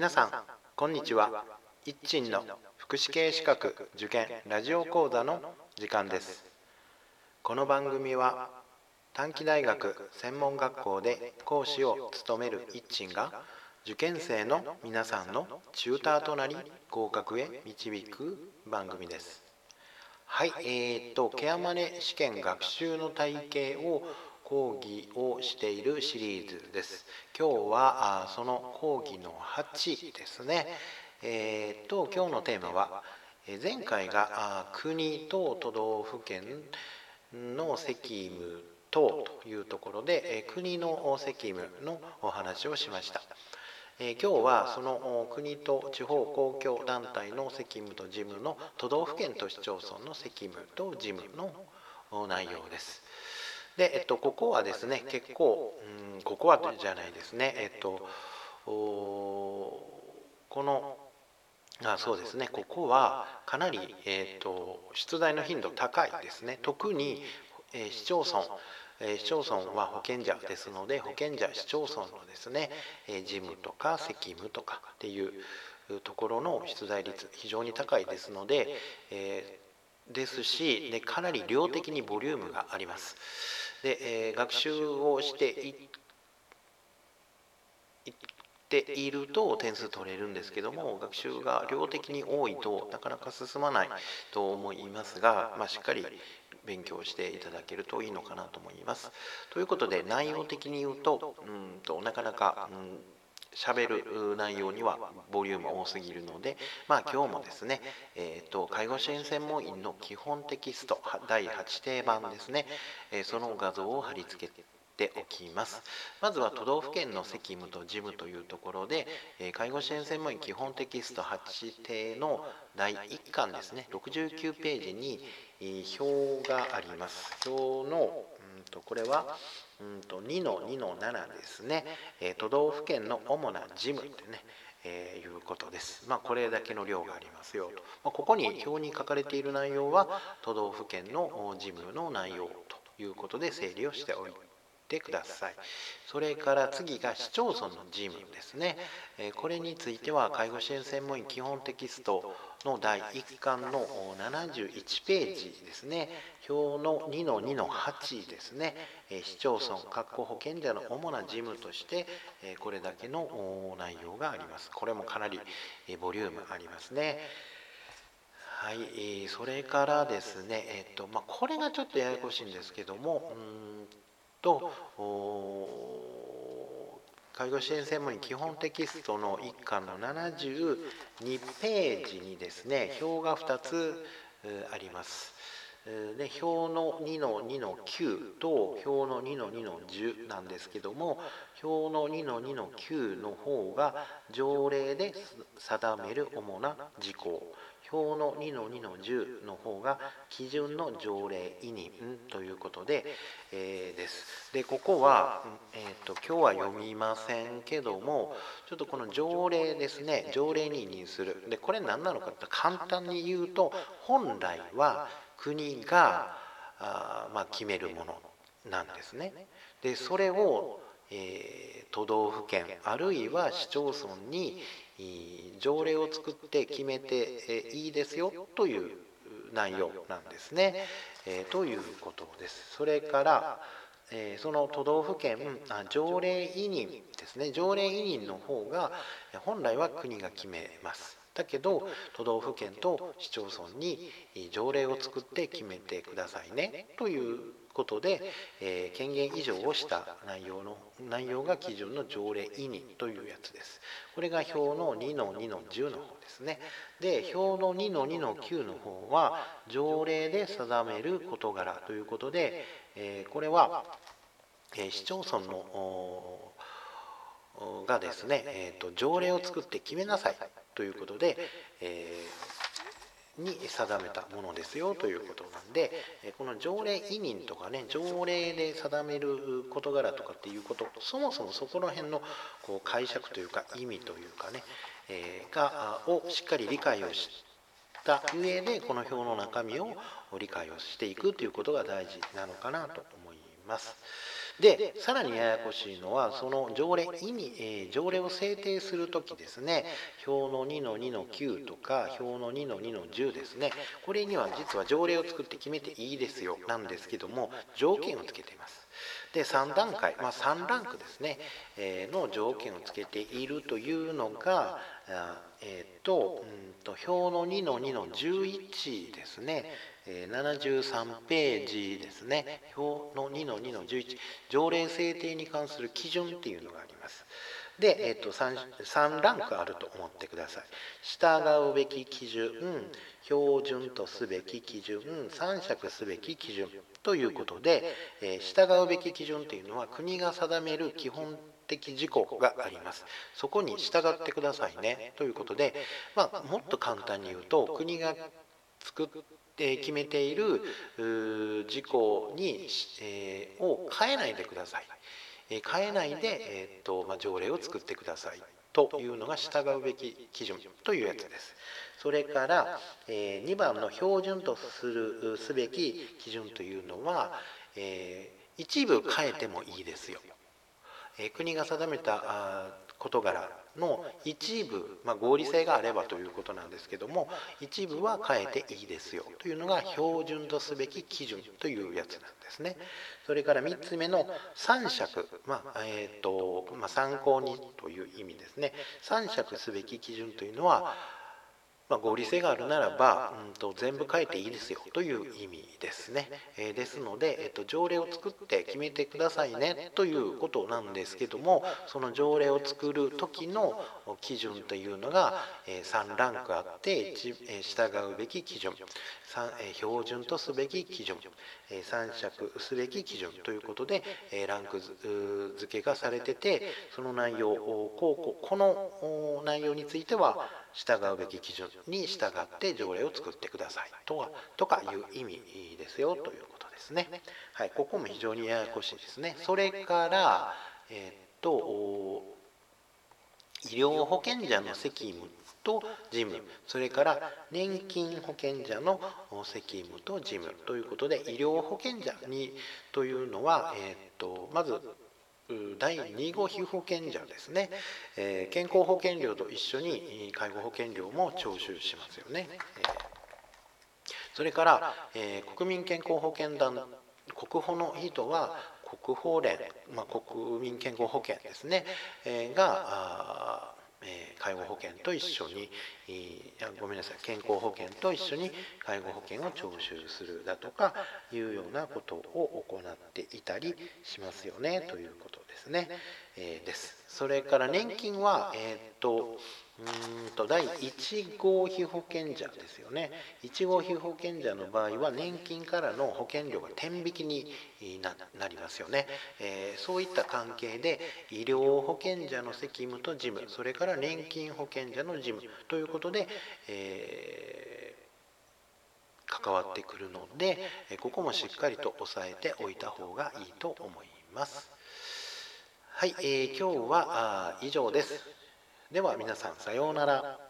皆さんこんにちは。一鎮の福祉系資格受験ラジオ講座の時間です。この番組は短期大学専門学校で講師を務める一鎮が受験生の皆さんのチューターとなり合格へ導く番組です。はいえー、っとケアマネ試験学習の体系を講義をしているシリーズです。今日はその講義の8ですね。えー、っと今日のテーマは前回が国と都道府県の責務等というところで国の責務のお話をしました。今日はその国と地方公共団体の責務と事務の都道府県と市町村の責務と事務の内容です。で、えっと、ここはですね結構、うん、ここはじゃないですね。えっとこのあそうですね。ここはかなり、えーと、出題の頻度高いですね。特に、えー、市町村え市町村は保険者ですので保険者市町村のですね、え事務とか責務とかっていうところの出題率非常に高いですので、えー、ですしでかなり量的にボリュームがあります。で、えー、学習をしていっていると点数取れるんですけども学習が量的に多いとなかなか進まないと思いますが、まあ、しっかり勉強していただけるといいのかなと思います。ということで内容的に言うとうんとなかなか、うん喋る内容にはボリューム多すぎるので、まあ、今日もですね、えーと、介護支援専門員の基本テキスト第8定版ですね、えー、その画像を貼り付けておきます。まずは都道府県の責務と事務というところで、え介護支援専門員基本テキスト8定の第1巻ですね69ページに表があります。表のとこれはうんと2の2の7ですね、え都道府県の主な事務ってね、えー、いうことです。まあ、これだけの量がありますよと。まあ、ここに表に書かれている内容は都道府県の事務の内容ということで整理をしておいてください。それから次が市町村の事務ですね。これについては介護支援専門員基本テキストの第1巻の71ページですね。表の2の2の8ですね。市町村、確保保険者の主な事務としてこれだけの内容があります。これもかなりボリュームありますね。はい、それからですね、えっとまあ、これがちょっとややこしいんですけども、うんと介護支援専門員基本テキストの1巻の72ページにですね表が2つあります。で表の2の2の9と表の2の2の10なんですけども表の2の2の9の方が条例で定める主な事項表の2の2の10の方が基準の条例委任ということで、えー、です。で、ここは、えーと、今日は読みませんけども、ちょっとこの条例ですね、条例に委任する。で、これ何なのかって簡単に言うと、本来は国があ、まあ、決めるものなんですね。で、それをえー、都道府県あるいは市町村に条例を作って決めていいですよという内容なんですね。え、ということです。それから、え、その都道府県あ条例委任ですね条例委任の方が本来は国が決めます。だけど都道府県と市町村に条例を作って決めてくださいねということで、えー、権限以上をした内容の内容が基準の条例委任というやつです。これが表の2の2の10の方ですね。で、表の2の2の9の方は条例で定める事柄ということで、えー、これは、えー、市町村のがですね、えーと、条例を作って決めなさいということで、えーに定めたものですよということなんでこの条例委任とかね条例で定める事柄とかっていうことそもそもそこら辺のこう解釈というか意味というかね、えー、がをしっかり理解をした上でこの表の中身を理解をしていくということが大事なのかなと思います。でさらにややこしいのはその条例意味、えー、条例を制定する時ですね。表の2の2の9とか表の2の2の10ですね。これには実は条例を作って決めていいですよなんですけども条件をつけています。で3段階、まあ、3ランクですね、えー、の条件をつけているというのがえっ、と,、うんと表の2の2の11ですね。73ページですね。表の2の2の11条例制定に関する基準っていうのがあります。で、えっと3、3, ランクあると思ってください。従うべき基準標準とすべき基準参酌すべき基準ということで、え、従うべき基準というのは国が定める基本的事項があります。そこに従ってくださいね。ということで、まあ、もっと簡単に言うと国が作って決めている事項に、えー、を変えないでください、変えないで、えーとまあ、条例を作ってくださいというのが従うべき基準というやつです。それから、えー、2番の標準とするすべき基準というのは、えー、一部変えてもいいですよ。国が定めた事柄の一部、まあ、合理性があればということなんですけども一部は変えていいですよというのが標準とすべき基準というやつなんですね。それから3つ目の三尺、まあえーとまあ、参考にという意味ですね三尺すべき基準というのはまあ、合理性があるならば、うんと、全部書いていいですよという意味ですね。えー、ですので、えーと、条例を作って決めてくださいねということなんですけどもその条例を作る時の基準というのが、えー、3ランクあって、えー、従うべき基準え、標準とすべき基準、えー、参酌すべき基準ということで、え、ランク付けがされててその内容こうこの内容については従うべき基準に従って条例を作ってくださいとはとかいう意味ですよということですね。はい、ここも非常にややこしいですね。それから、えー、っと医療保険者の責務と事務それから年金保険者の責務と事務ということで医療保険者にというのは、えー、っとまず第2号被保険者ですね、えー、健康保険料と一緒に介護保険料も徴収しますよね、えー、それから、えー、国民健康保険団国保の人は国保連、まあ、国民健康保険ですね、えー、がえ介護保険と一緒にごめんなさい健康保険と一緒に介護保険を徴収するだとかいうようなことを行っていたりしますよねということで。ですね。えー、です。それから年金は、えー、とうんと第1号被保険者ですよね1号被保険者の場合は年金からの保険料が天引きになりますよね、えー、そういった関係で医療保険者の責務と事務それから年金保険者の事務ということで、えー、関わってくるのでここもしっかりと押さえておいた方がいいと思いますはい、えー、今日は以上ですでは皆さんさようなら。